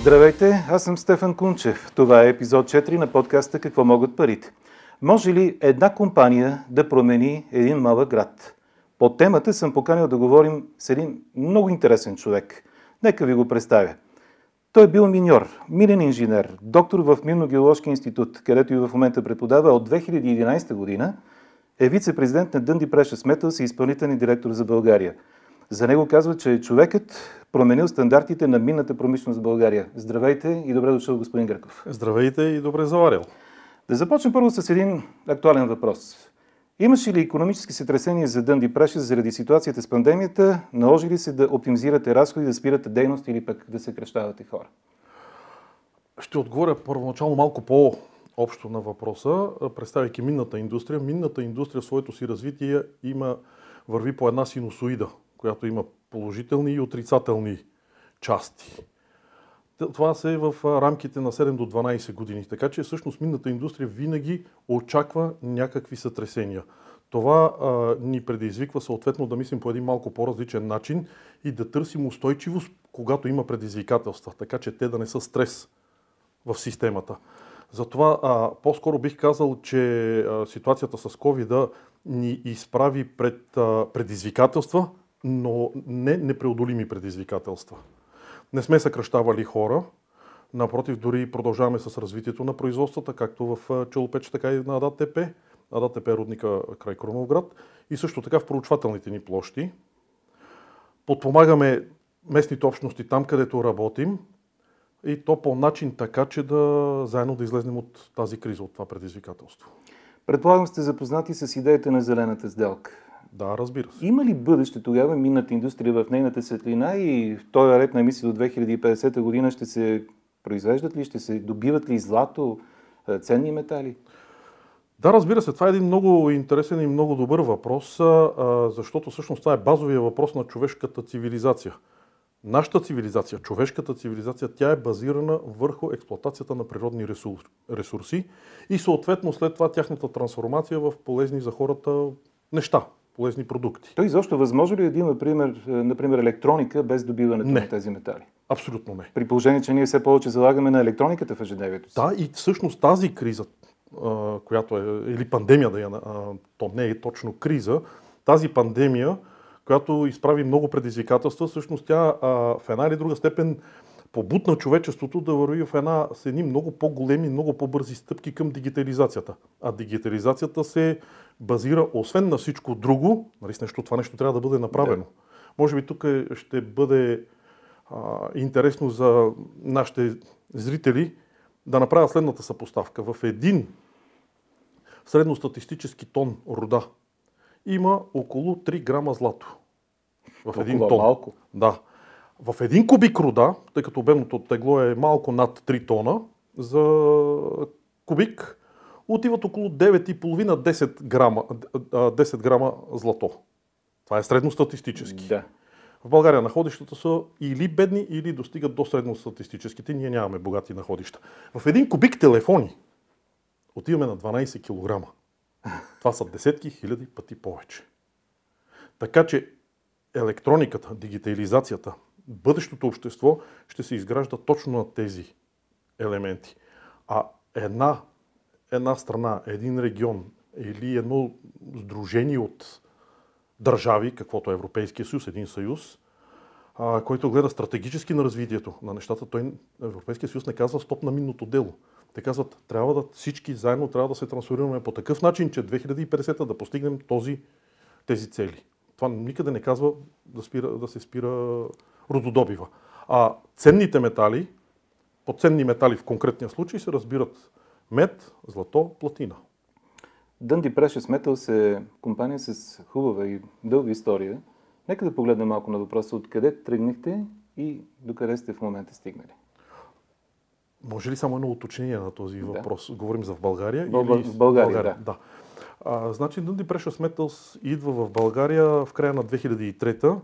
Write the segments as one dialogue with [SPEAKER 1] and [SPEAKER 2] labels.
[SPEAKER 1] Здравейте, аз съм Стефан Кунчев. Това е епизод 4 на подкаста Какво могат парите. Може ли една компания да промени един малък град? По темата съм поканил да говорим с един много интересен човек. Нека ви го представя. Той е бил миньор, минен инженер, доктор в Минно-геоложки институт, където и в момента преподава от 2011 година, е вице-президент на Дънди Precious Metals и изпълнителен директор за България. За него казва, че е човекът променил стандартите на минната промишленост в България. Здравейте и добре дошъл, господин Греков.
[SPEAKER 2] Здравейте и добре заварил.
[SPEAKER 1] Да започнем първо с един актуален въпрос. Имаше ли економически сътресения за Дънди Precious заради ситуацията с пандемията? Наложи ли се да оптимизирате разходи, да спирате дейност или пък да съкрещавате хора?
[SPEAKER 2] Ще отговоря първоначално малко по-общо на въпроса, представяйки минната индустрия. Минната индустрия в своето си развитие има, върви по една синусоида, която има положителни и отрицателни части. Това се е в рамките на 7 до 12 години. Така че всъщност минната индустрия винаги очаква някакви сътресения. Това а, ни предизвиква съответно да мислим по един малко по-различен начин и да търсим устойчивост, когато има предизвикателства, така че те да не са стрес в системата. Затова а, по-скоро бих казал, че а, ситуацията с COVID ни изправи пред а, предизвикателства, но не непреодолими предизвикателства. Не сме съкръщавали хора, напротив, дори продължаваме с развитието на производствата, както в Челопеч, така и на АДАТП, АДАТП е родника край Кромовград и също така в проучвателните ни площи. Подпомагаме местните общности там, където работим и то по начин така, че да заедно да излезнем от тази криза, от това предизвикателство.
[SPEAKER 1] Предполагам сте запознати с идеята на зелената сделка.
[SPEAKER 2] Да, разбира се.
[SPEAKER 1] Има ли бъдеще тогава минната индустрия в нейната светлина и в този ред на мисли до 2050 година ще се произвеждат ли, ще се добиват ли злато, ценни метали?
[SPEAKER 2] Да, разбира се, това е един много интересен и много добър въпрос, защото всъщност това е базовия въпрос на човешката цивилизация. Нашата цивилизация, човешката цивилизация, тя е базирана върху експлуатацията на природни ресурси и съответно след това тяхната трансформация в полезни за хората неща, полезни продукти.
[SPEAKER 1] Той изобщо възможно ли е да има, например, например електроника без добиването
[SPEAKER 2] не.
[SPEAKER 1] на тези метали?
[SPEAKER 2] Абсолютно не.
[SPEAKER 1] При положение, че ние все повече залагаме на електрониката в ежедневието си.
[SPEAKER 2] Да, и всъщност тази криза, която е, или пандемия да я, то не е точно криза, тази пандемия, която изправи много предизвикателства, всъщност тя в една или друга степен побутна човечеството да върви в една с едни много по-големи, много по-бързи стъпки към дигитализацията. А дигитализацията се базира, освен на всичко друго, нали, с нещо, това нещо трябва да бъде направено. Да. Може би тук ще бъде а, интересно за нашите зрители да направят следната съпоставка. В един средностатистически тон руда има около 3 грама злато.
[SPEAKER 1] В един тон. Малко.
[SPEAKER 2] Да. В един кубик руда, тъй като обемното тегло е малко над 3 тона за кубик, отиват около 9,5-10 грама, 10 грама злато. Това е средностатистически.
[SPEAKER 1] Да.
[SPEAKER 2] В България находищата са или бедни, или достигат до средностатистическите. Ние нямаме богати находища. В един кубик телефони отиваме на 12 кг. Това са десетки хиляди пъти повече. Така че електрониката, дигитализацията, бъдещото общество ще се изгражда точно на тези елементи. А една, една страна, един регион или едно сдружение от държави, каквото е Европейския съюз, един съюз, а, който гледа стратегически на развитието на нещата, той Европейския съюз не казва стоп на минното дело. Те казват, трябва да всички заедно трябва да се трансформираме по такъв начин, че 2050 да постигнем този, тези цели. Това никъде не казва да, спира, да се спира рододобива. А ценните метали, по ценни метали в конкретния случай се разбират мед, злато, платина.
[SPEAKER 1] Дънди Precious Metals е компания с хубава и дълга история. Нека да погледнем малко на въпроса откъде тръгнахте и докъде сте в момента стигнали.
[SPEAKER 2] Може ли само едно уточнение на този въпрос?
[SPEAKER 1] Да.
[SPEAKER 2] Говорим за в България?
[SPEAKER 1] В, или... в България, България,
[SPEAKER 2] да. да. А, значи Dundee Precious Metals идва в България в края на 2003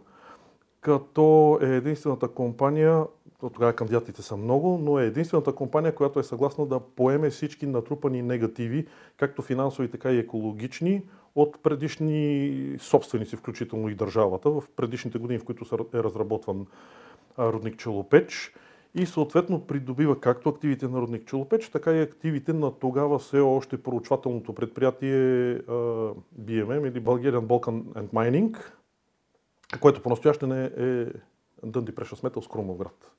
[SPEAKER 2] като е единствената компания, тогава кандидатите са много, но е единствената компания, която е съгласна да поеме всички натрупани негативи, както финансови, така и екологични, от предишни собственици, включително и държавата, в предишните години, в които е разработван родник Челопеч. и съответно придобива както активите на Родник Чулопеч, така и активите на тогава все още проучвателното предприятие BMM или Bulgarian Balkan and Mining, което по-настояще не е Дънди Precious Metals Крумовград.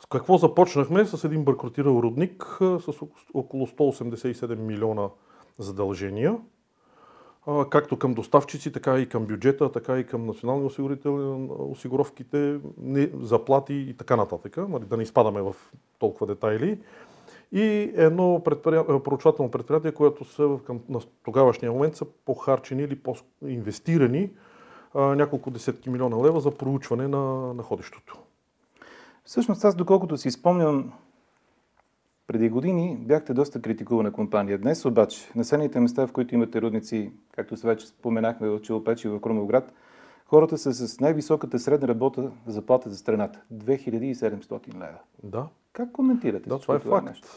[SPEAKER 2] С какво започнахме? С един банкротирал родник с около 187 милиона задължения, както към доставчици, така и към бюджета, така и към национални осигуровките, заплати и така нататък, нали, да не изпадаме в толкова детайли. И едно предприятие, проучвателно предприятие, което са към, на тогавашния момент са похарчени или по-инвестирани няколко десетки милиона лева за проучване на находището.
[SPEAKER 1] Всъщност аз, доколкото си спомням, преди години бяхте доста критикувана компания. Днес обаче, населените места, в които имате рудници, както се вече споменахме в Челопеч и в Крумовград, хората са с най-високата средна работа заплата за страната. 2700 лева.
[SPEAKER 2] Да.
[SPEAKER 1] Как коментирате?
[SPEAKER 2] Да, това е факт. Нещо?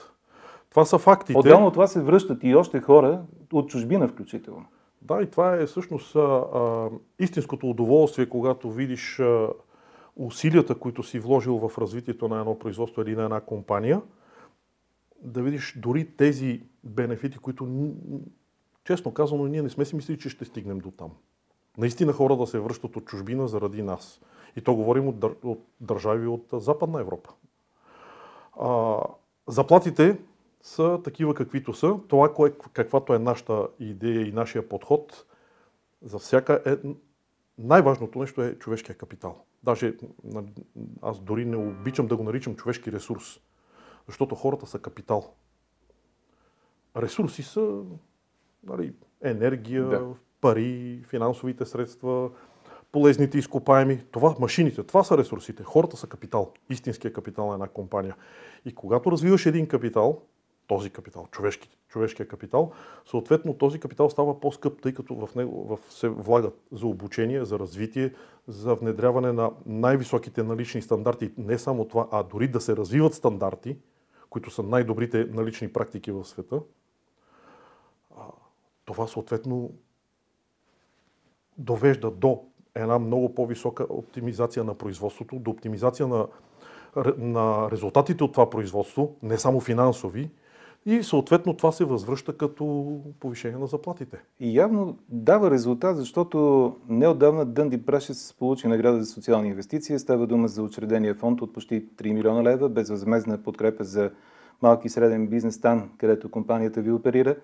[SPEAKER 2] Това са фактите.
[SPEAKER 1] Отделно от това се връщат и още хора от чужбина включително.
[SPEAKER 2] Да, и това е всъщност а, а, истинското удоволствие, когато видиш а, усилията, които си вложил в развитието на едно производство или на една компания, да видиш дори тези бенефити, които, честно казано, ние не сме си мислили, че ще стигнем до там. Наистина хора да се връщат от чужбина заради нас. И то говорим от, дър... от държави от Западна Европа. А, заплатите са такива каквито са. Това, кое, каквато е нашата идея и нашия подход, за всяка е... Най-важното нещо е човешкия капитал. Даже аз дори не обичам да го наричам човешки ресурс, защото хората са капитал. Ресурси са нали, енергия, да. пари, финансовите средства, полезните изкопаеми. Това, машините, това са ресурсите. Хората са капитал. Истинския капитал на една компания. И когато развиваш един капитал, този капитал, човешки, човешкия капитал, съответно този капитал става по-скъп, тъй като в него в, се влагат за обучение, за развитие, за внедряване на най-високите налични стандарти. Не само това, а дори да се развиват стандарти, които са най-добрите налични практики в света. Това съответно довежда до една много по-висока оптимизация на производството, до оптимизация на, на резултатите от това производство, не само финансови, и съответно това се възвръща като повишение на заплатите.
[SPEAKER 1] И явно дава резултат, защото неодавна Дънди Прашес получи награда за социални инвестиции. Става дума за учредения фонд от почти 3 милиона лева, безвъзмезна подкрепа за малки и среден бизнес там, където компанията ви оперира.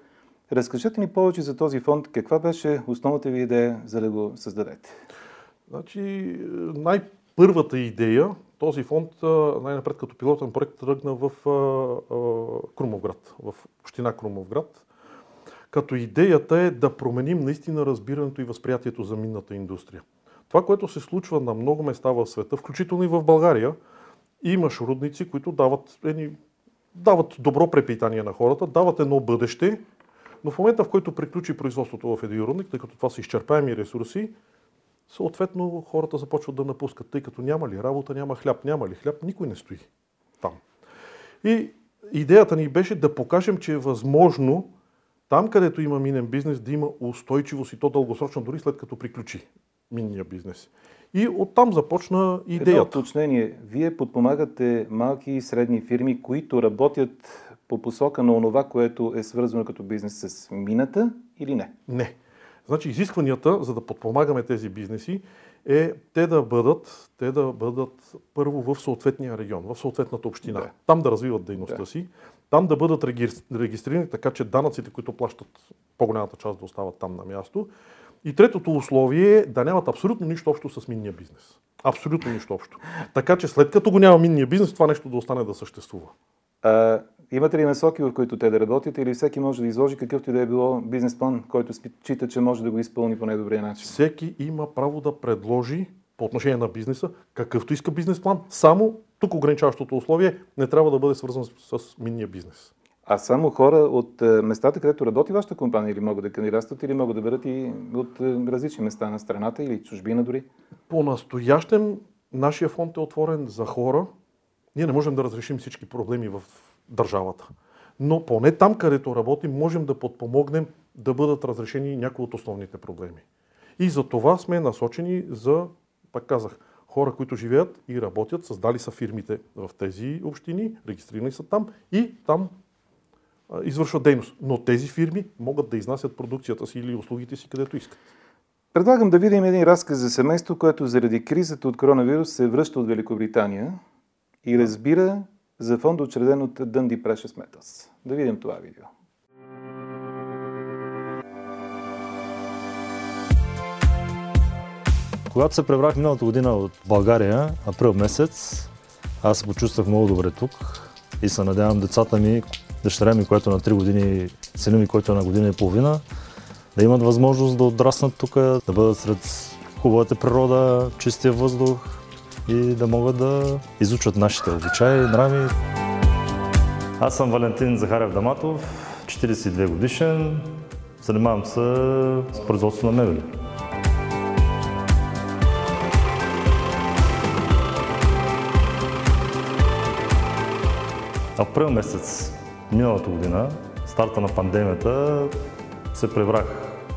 [SPEAKER 1] Разкажете ни повече за този фонд. Каква беше основната ви идея, за да го създадете?
[SPEAKER 2] Значи, най-първата идея този фонд най-напред като пилотен проект тръгна в Крумовград, в община Крумовград. Като идеята е да променим наистина разбирането и възприятието за минната индустрия. Това, което се случва на много места в света, включително и в България, имаш рудници, които дават, едни, дават добро препитание на хората, дават едно бъдеще, но в момента, в който приключи производството в един рудник, тъй като това са изчерпаеми ресурси, съответно хората започват да напускат, тъй като няма ли работа, няма хляб, няма ли хляб, никой не стои там. И идеята ни беше да покажем, че е възможно там, където има минен бизнес, да има устойчивост и то дългосрочно, дори след като приключи минния бизнес. И оттам започна идеята. Едно
[SPEAKER 1] уточнение. Вие подпомагате малки и средни фирми, които работят по посока на онова, което е свързано като бизнес с мината или не?
[SPEAKER 2] Не. Значи изискванията, за да подпомагаме тези бизнеси, е те да бъдат, те да бъдат първо в съответния регион, в съответната община. Да. Там да развиват дейността да. си, там да бъдат регистрирани, така че данъците, които плащат по-голямата част да остават там на място. И третото условие е да нямат абсолютно нищо общо с минния бизнес. Абсолютно нищо общо. Така че след като го няма минния бизнес, това нещо да остане да съществува.
[SPEAKER 1] А, Имате ли насоки, в които те да работят или всеки може да изложи какъвто и да е било бизнес план, който счита, че може да го изпълни по най-добрия начин?
[SPEAKER 2] Всеки има право да предложи по отношение на бизнеса какъвто иска бизнес план. Само тук ограничаващото условие не трябва да бъде свързан с, с минния бизнес.
[SPEAKER 1] А само хора от е, местата, където работи вашата компания или могат да кандидатстват или могат да бъдат и от е, различни места на страната или чужбина дори?
[SPEAKER 2] По-настоящем нашия фонд е отворен за хора. Ние не можем да разрешим всички проблеми в държавата. Но поне там, където работим, можем да подпомогнем да бъдат разрешени някои от основните проблеми. И за това сме насочени за, пак казах, хора, които живеят и работят, създали са фирмите в тези общини, регистрирани са там и там а, извършват дейност. Но тези фирми могат да изнасят продукцията си или услугите си където искат.
[SPEAKER 1] Предлагам да видим един разказ за семейство, което заради кризата от коронавирус се връща от Великобритания и разбира за фонд, учреден от Dundee Precious Metals. Да видим това видео.
[SPEAKER 3] Когато се пребрах миналата година от България, април месец, аз се почувствах много добре тук и се надявам децата ми, дъщеря ми, която на 3 години, сина ми, който е на година и половина, да имат възможност да отраснат тук, да бъдат сред хубавата природа, чистия въздух и да могат да изучат нашите обичаи, нрави. Аз съм Валентин Захарев Даматов, 42 годишен, занимавам се с производство на мебели. Април месец миналата година, старта на пандемията, се пребрах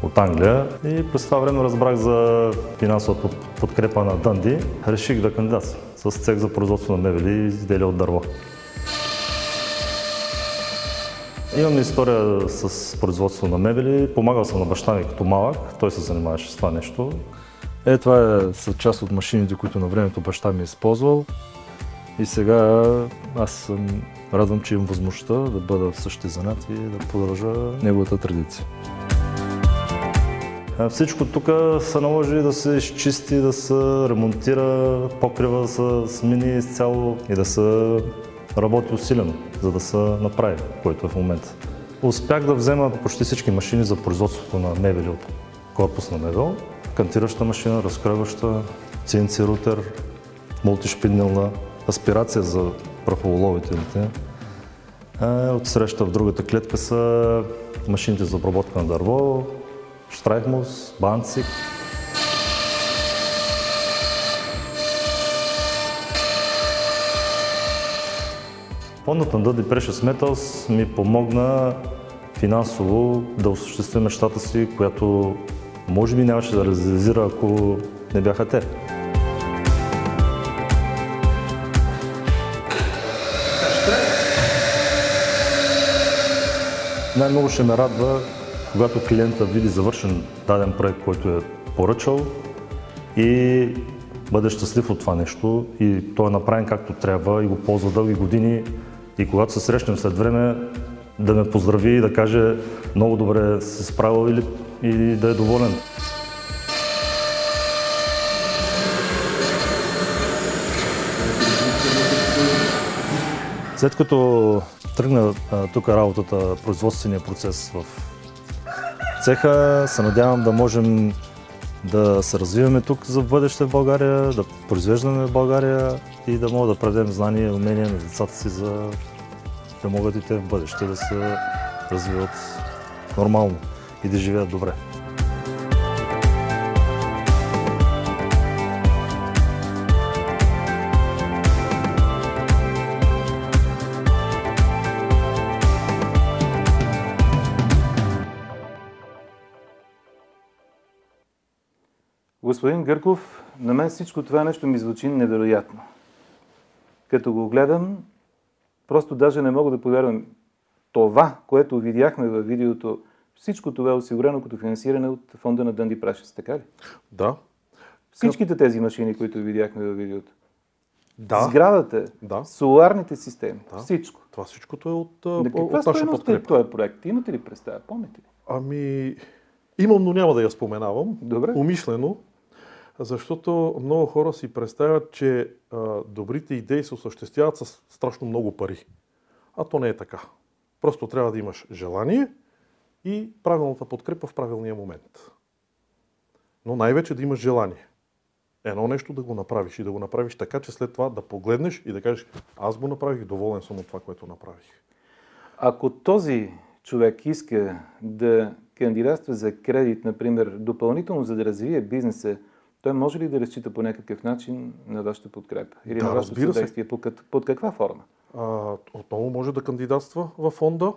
[SPEAKER 3] от Англия и през това време разбрах за финансова подкрепа на Дънди. Реших да кандидатствам с цех за производство на мебели и изделия от дърво. Имам история с производство на мебели. Помагал съм на баща ми като малък. Той се занимаваше с това нещо. Е, това е са част от машините, които на времето баща ми е използвал. И сега аз съм радвам, че имам възможността да бъда в същия занят и да продължа неговата традиция. Всичко тук се наложи да се изчисти, да се ремонтира, покрива да се смени изцяло и да се работи усилено, за да се направи, който е в момента. Успях да взема почти всички машини за производството на мебели от корпус на мебел. Кантираща машина, разкръваща, CNC рутер, мултишпинелна, аспирация за прахоловителите. От среща в другата клетка са машините за обработка на дърво, Штрайхмус, Банцик. Фондът на Dudley Precious Metals ми помогна финансово да осъществя мечтата си, която може би нямаше да реализира, ако не бяха те. Най-много ще ме радва, когато клиента види завършен даден проект, който е поръчал и бъде щастлив от това нещо и той е направен както трябва и го ползва дълги години и когато се срещнем след време да ме поздрави и да каже много добре се справил или, или да е доволен. След като тръгна тук работата, производствения процес в цеха, се надявам да можем да се развиваме тук за бъдеще в България, да произвеждаме в България и да могат да предадем знания и умения на децата си, за да могат и те в бъдеще да се развиват нормално и да живеят добре.
[SPEAKER 1] Господин Гърков, на мен всичко това нещо ми звучи невероятно. Като го гледам, просто даже не мога да повярвам. Това, което видяхме във видеото, всичко това е осигурено като финансиране от фонда на Дънди Прашес, така ли?
[SPEAKER 2] Да.
[SPEAKER 1] Всичките тези машини, които видяхме във видеото.
[SPEAKER 2] Да.
[SPEAKER 1] Сградата,
[SPEAKER 2] Да.
[SPEAKER 1] соларните системи,
[SPEAKER 2] Да.
[SPEAKER 1] всичко.
[SPEAKER 2] Това всичкото е от,
[SPEAKER 1] На каква
[SPEAKER 2] от наша
[SPEAKER 1] е
[SPEAKER 2] подкрепа.
[SPEAKER 1] този проект? Имате ли представа? Помните ли?
[SPEAKER 2] Ами, имам, но няма да я споменавам.
[SPEAKER 1] Добре.
[SPEAKER 2] Умишлено, защото много хора си представят, че а, добрите идеи се осъществяват с страшно много пари. А то не е така. Просто трябва да имаш желание и правилната подкрепа в правилния момент. Но най-вече да имаш желание. Едно нещо да го направиш и да го направиш така, че след това да погледнеш и да кажеш, аз го направих, доволен съм от това, което направих.
[SPEAKER 1] Ако този човек иска да кандидатства за кредит, например, допълнително за да развие бизнеса, той може ли да разчита по някакъв начин на вашата подкрепа? Или
[SPEAKER 2] Да,
[SPEAKER 1] на вашето съдействие? Под, под каква форма?
[SPEAKER 2] а, отново може да кандидатства във фонда.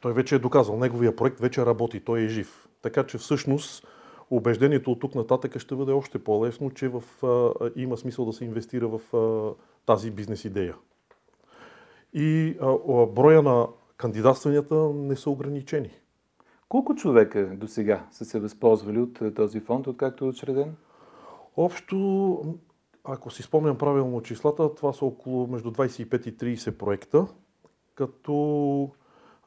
[SPEAKER 2] Той вече е доказал, неговия проект вече работи, той е жив. Така че всъщност убеждението от тук нататък ще бъде още по-лесно, че в, а, има смисъл да се инвестира в а, тази бизнес идея. И а, броя на кандидатстванията не са ограничени.
[SPEAKER 1] Колко човека до сега са се възползвали от този фонд, откакто е учреден?
[SPEAKER 2] Общо, ако си спомням правилно числата, това са около между 25 и 30 проекта, като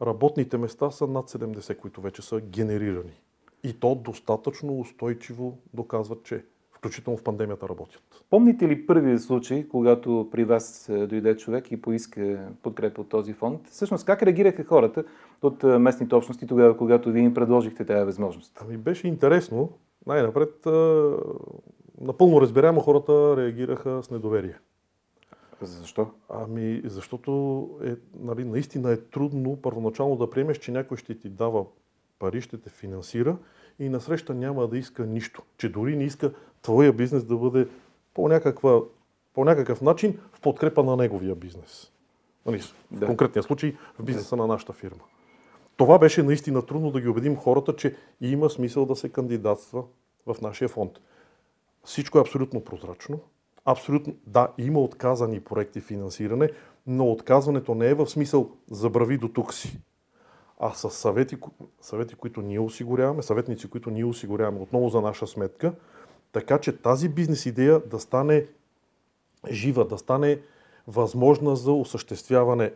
[SPEAKER 2] работните места са над 70, които вече са генерирани. И то достатъчно устойчиво доказват, че включително в пандемията работят.
[SPEAKER 1] Помните ли първият случай, когато при вас е, дойде човек и поиска подкрепа от този фонд? Всъщност, как реагираха хората от е, местните общности тогава, когато вие им предложихте тази възможност?
[SPEAKER 2] Ами беше интересно. Най-напред, е, напълно разбираемо, хората реагираха с недоверие.
[SPEAKER 1] Защо?
[SPEAKER 2] Ами, защото е, нали, наистина е трудно първоначално да приемеш, че някой ще ти дава пари, ще те финансира и насреща няма да иска нищо. Че дори не иска твоя бизнес да бъде по, някаква, по някакъв начин в подкрепа на неговия бизнес. Нали, в да. конкретния случай в бизнеса да. на нашата фирма. Това беше наистина трудно да ги убедим хората, че има смисъл да се кандидатства в нашия фонд. Всичко е абсолютно прозрачно. Абсолютно, да, има отказани проекти финансиране, но отказването не е в смисъл забрави до тук си а с съвети, съвети, които ние осигуряваме, съветници, които ние осигуряваме отново за наша сметка, така че тази бизнес идея да стане жива, да стане възможна за осъществяване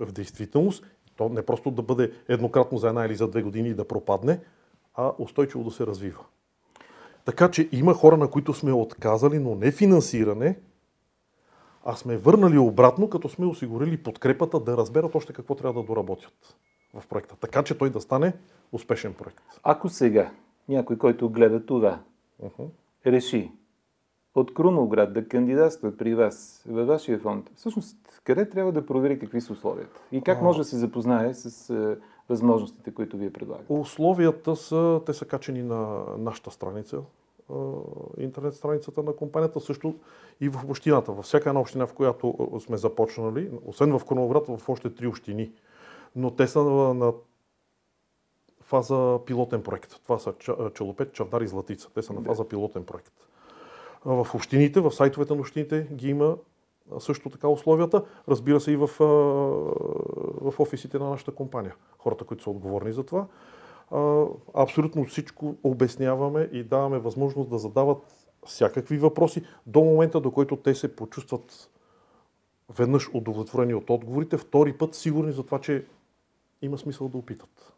[SPEAKER 2] в действителност, то не просто да бъде еднократно за една или за две години и да пропадне, а устойчиво да се развива. Така че има хора, на които сме отказали, но не финансиране, а сме върнали обратно, като сме осигурили подкрепата да разберат още какво трябва да доработят в проекта. Така че той да стане успешен проект.
[SPEAKER 1] Ако сега някой, който гледа това, uh-huh. реши от Крумовград да кандидатства при вас, във вашия фонд, всъщност къде трябва да провери какви са условията? И как може да се запознае с е, възможностите, които вие предлагате?
[SPEAKER 2] Условията са, те са качени на нашата страница, интернет страницата на компанията, също и в общината. Във всяка една община, в която сме започнали, освен в Крумовград, в още три общини – но те са на, на фаза пилотен проект. Това са Челопет, Чавдар и Златица. Те са на фаза пилотен проект. В общините, в сайтовете на общините ги има също така условията. Разбира се и в, в офисите на нашата компания. Хората, които са отговорни за това. Абсолютно всичко обясняваме и даваме възможност да задават всякакви въпроси до момента, до който те се почувстват веднъж удовлетворени от отговорите, втори път сигурни за това, че има смисъл да опитат.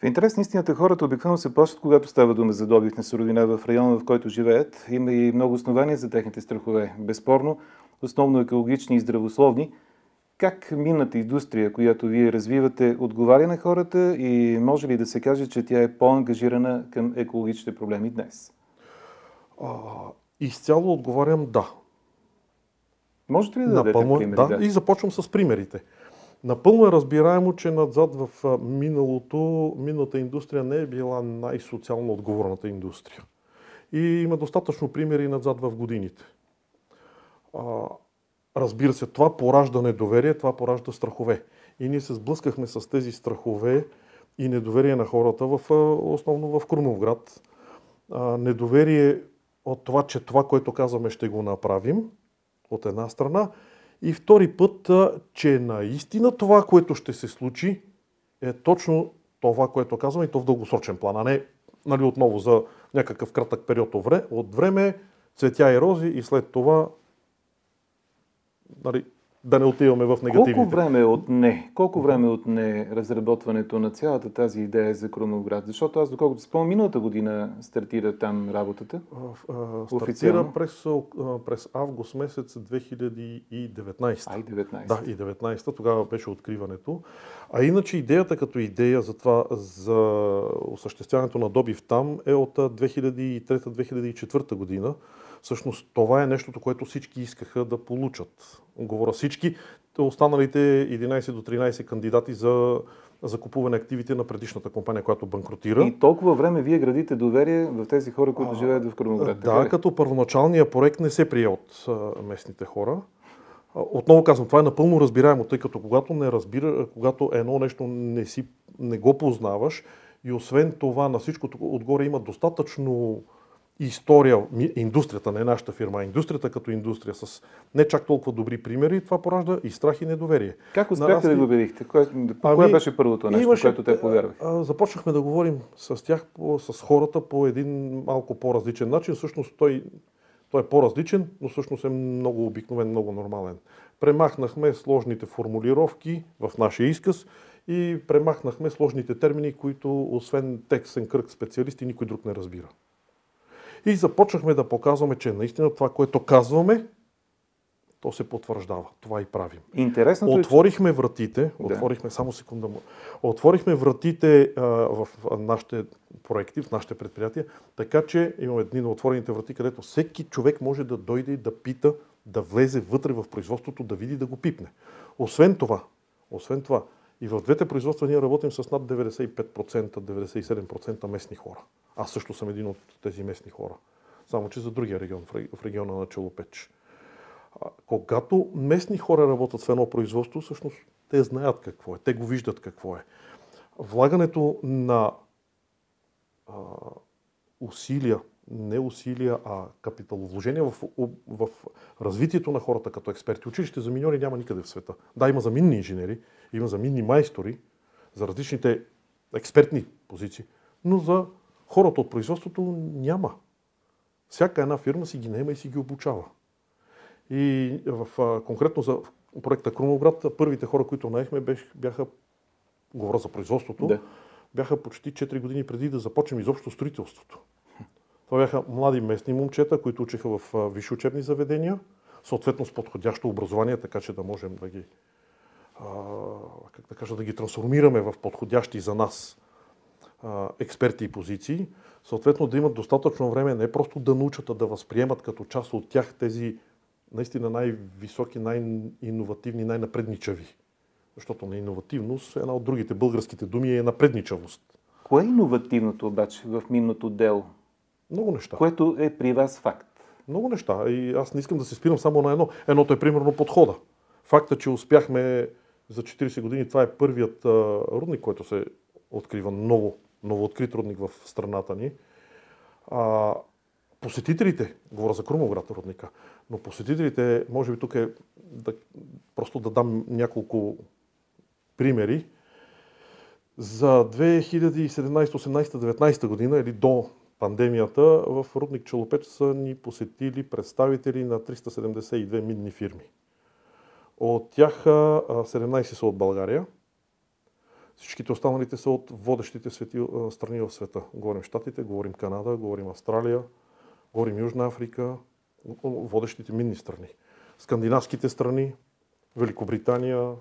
[SPEAKER 1] В интерес на истината хората обикновено се плащат, когато става дума за добив на суровина в района, в който живеят. Има и много основания за техните страхове. Безспорно, основно екологични и здравословни. Как минната индустрия, която вие развивате, отговаря на хората и може ли да се каже, че тя е по-ангажирана към екологичните проблеми днес?
[SPEAKER 2] А, изцяло отговарям да.
[SPEAKER 1] Можете ли да дадете примери?
[SPEAKER 2] Да, да, и започвам с примерите. Напълно е разбираемо, че надзад в миналото, миналата индустрия не е била най-социално отговорната индустрия. И има достатъчно примери надзад в годините. Разбира се, това поражда недоверие, това поражда страхове. И ние се сблъскахме с тези страхове и недоверие на хората, в, основно в Крумовград. Недоверие от това, че това, което казваме, ще го направим, от една страна, и втори път, че наистина това, което ще се случи, е точно това, което казваме и то в дългосрочен план, а не нали, отново за някакъв кратък период от време, цветя и рози и след това нали, да не отиваме в негативите.
[SPEAKER 1] Колко време отне, колко време отне разработването на цялата тази идея за Кроноград? Защото аз, доколкото спомням, миналата година стартира там работата.
[SPEAKER 2] Стартира през, през август месец 2019.
[SPEAKER 1] А, и 19.
[SPEAKER 2] Да, и 19. Тогава беше откриването. А иначе идеята като идея за това, за осъществяването на добив там е от 2003-2004 година. Всъщност това е нещото, което всички искаха да получат. Говоря всички, останалите 11 до 13 кандидати за закупуване активите на предишната компания, която банкротира.
[SPEAKER 1] И толкова време вие градите доверие в тези хора, които а, живеят в Кръмоград.
[SPEAKER 2] Да, като първоначалният проект не се прие от местните хора. Отново казвам, това е напълно разбираемо, тъй като когато не разбира, когато едно нещо не, си, не го познаваш И освен това, на всичко отгоре има достатъчно история, индустрията, не нашата фирма, а индустрията като индустрия с не чак толкова добри примери, това поражда и страх и недоверие.
[SPEAKER 1] Как успяхте Нарасли... да го убедихте? Кое, ами, кое беше първото нещо, имаше, което те повярваха?
[SPEAKER 2] Започнахме да говорим с тях, с хората по един малко по-различен начин. Всъщност той, той е по-различен, но всъщност е много обикновен, много нормален. Премахнахме сложните формулировки в нашия изказ и премахнахме сложните термини, които освен текстен кръг специалисти никой друг не разбира. И започнахме да показваме, че наистина това, което казваме, то се потвърждава. Това и правим.
[SPEAKER 1] Интересното
[SPEAKER 2] отворихме е, вратите, да. отворихме, само секунда, отворихме вратите а, в нашите проекти, в нашите предприятия, така че имаме едни на отворените врати, където всеки човек може да дойде и да пита, да влезе вътре в производството, да види, да го пипне. Освен това, освен това, и в двете производства ние работим с над 95%, 97% местни хора. Аз също съм един от тези местни хора. Само, че за другия регион, в региона на Челопеч. Когато местни хора работят в едно производство, всъщност те знаят какво е, те го виждат какво е. Влагането на а, усилия, не усилия, а капиталовложения в, в развитието на хората като експерти. Училище за миньори няма никъде в света. Да, има за минни инженери, има за минни майстори, за различните експертни позиции, но за хората от производството няма. Всяка една фирма си ги наема и си ги обучава. И в, конкретно за проекта Крумоград, първите хора, които наехме, бяха, говоря за производството, да. бяха почти 4 години преди да започнем изобщо строителството. Това бяха млади местни момчета, които учиха в висши учебни заведения, съответно с подходящо образование, така че да можем да ги, а, как да кажа, да ги трансформираме в подходящи за нас а, експерти и позиции. Съответно да имат достатъчно време не просто да научат, а да възприемат като част от тях тези наистина най-високи, най-инновативни, най-напредничави. Защото на иновативност една от другите българските думи е напредничавост.
[SPEAKER 1] Кое е иновативното обаче в минното дело?
[SPEAKER 2] Много неща.
[SPEAKER 1] Което е при вас факт.
[SPEAKER 2] Много неща. И аз не искам да се спирам само на едно. Едното е примерно подхода. Факта, че успяхме за 40 години, това е първият а, рудник, който се открива ново, ново открит рудник в страната ни. А, посетителите, говоря за Крумовград рудника, но посетителите, може би тук е да, просто да дам няколко примери. За 2017, 18, 19 година или до пандемията в Рудник Челопеч са ни посетили представители на 372 минни фирми. От тях 17 са от България. Всичките останалите са от водещите страни в света. Говорим Штатите, говорим Канада, говорим Австралия, говорим Южна Африка, водещите минни страни. Скандинавските страни, Великобритания,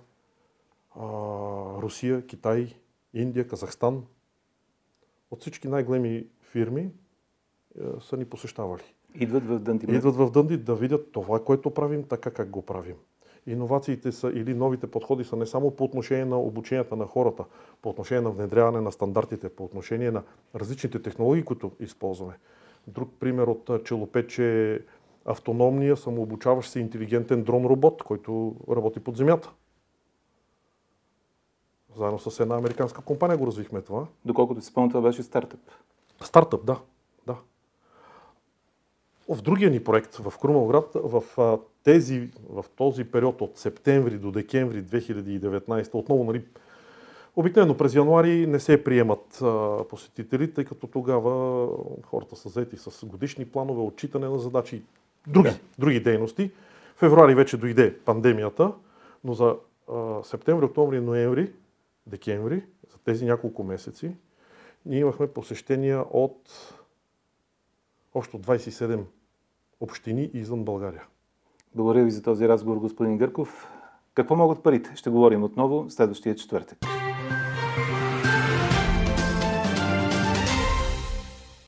[SPEAKER 2] Русия, Китай, Индия, Казахстан. От всички най-големи фирми са ни посещавали.
[SPEAKER 1] Идват в Дънди.
[SPEAKER 2] Идват в Дънди да видят това, което правим, така как го правим. Иновациите са или новите подходи са не само по отношение на обученията на хората, по отношение на внедряване на стандартите, по отношение на различните технологии, които използваме. Друг пример от Челопеч е автономния, самообучаващ се интелигентен дрон-робот, който работи под земята. Заедно с една американска компания го развихме това.
[SPEAKER 1] Доколкото си спомням, това беше стартъп.
[SPEAKER 2] Стартъп, да. да. В другия ни проект в Крумалград, в, тези, в този период от септември до декември 2019, отново, нали, обикновено през януари не се приемат а, посетители, тъй като тогава хората са заети с годишни планове, отчитане на задачи, други, да. други дейности. Февруари вече дойде пандемията, но за а, септември, октомври, ноември, декември, за тези няколко месеци, ние имахме посещения от общо 27 общини извън България.
[SPEAKER 1] Благодаря ви за този разговор, господин Гърков. Какво могат парите? Ще говорим отново следващия четвъртък.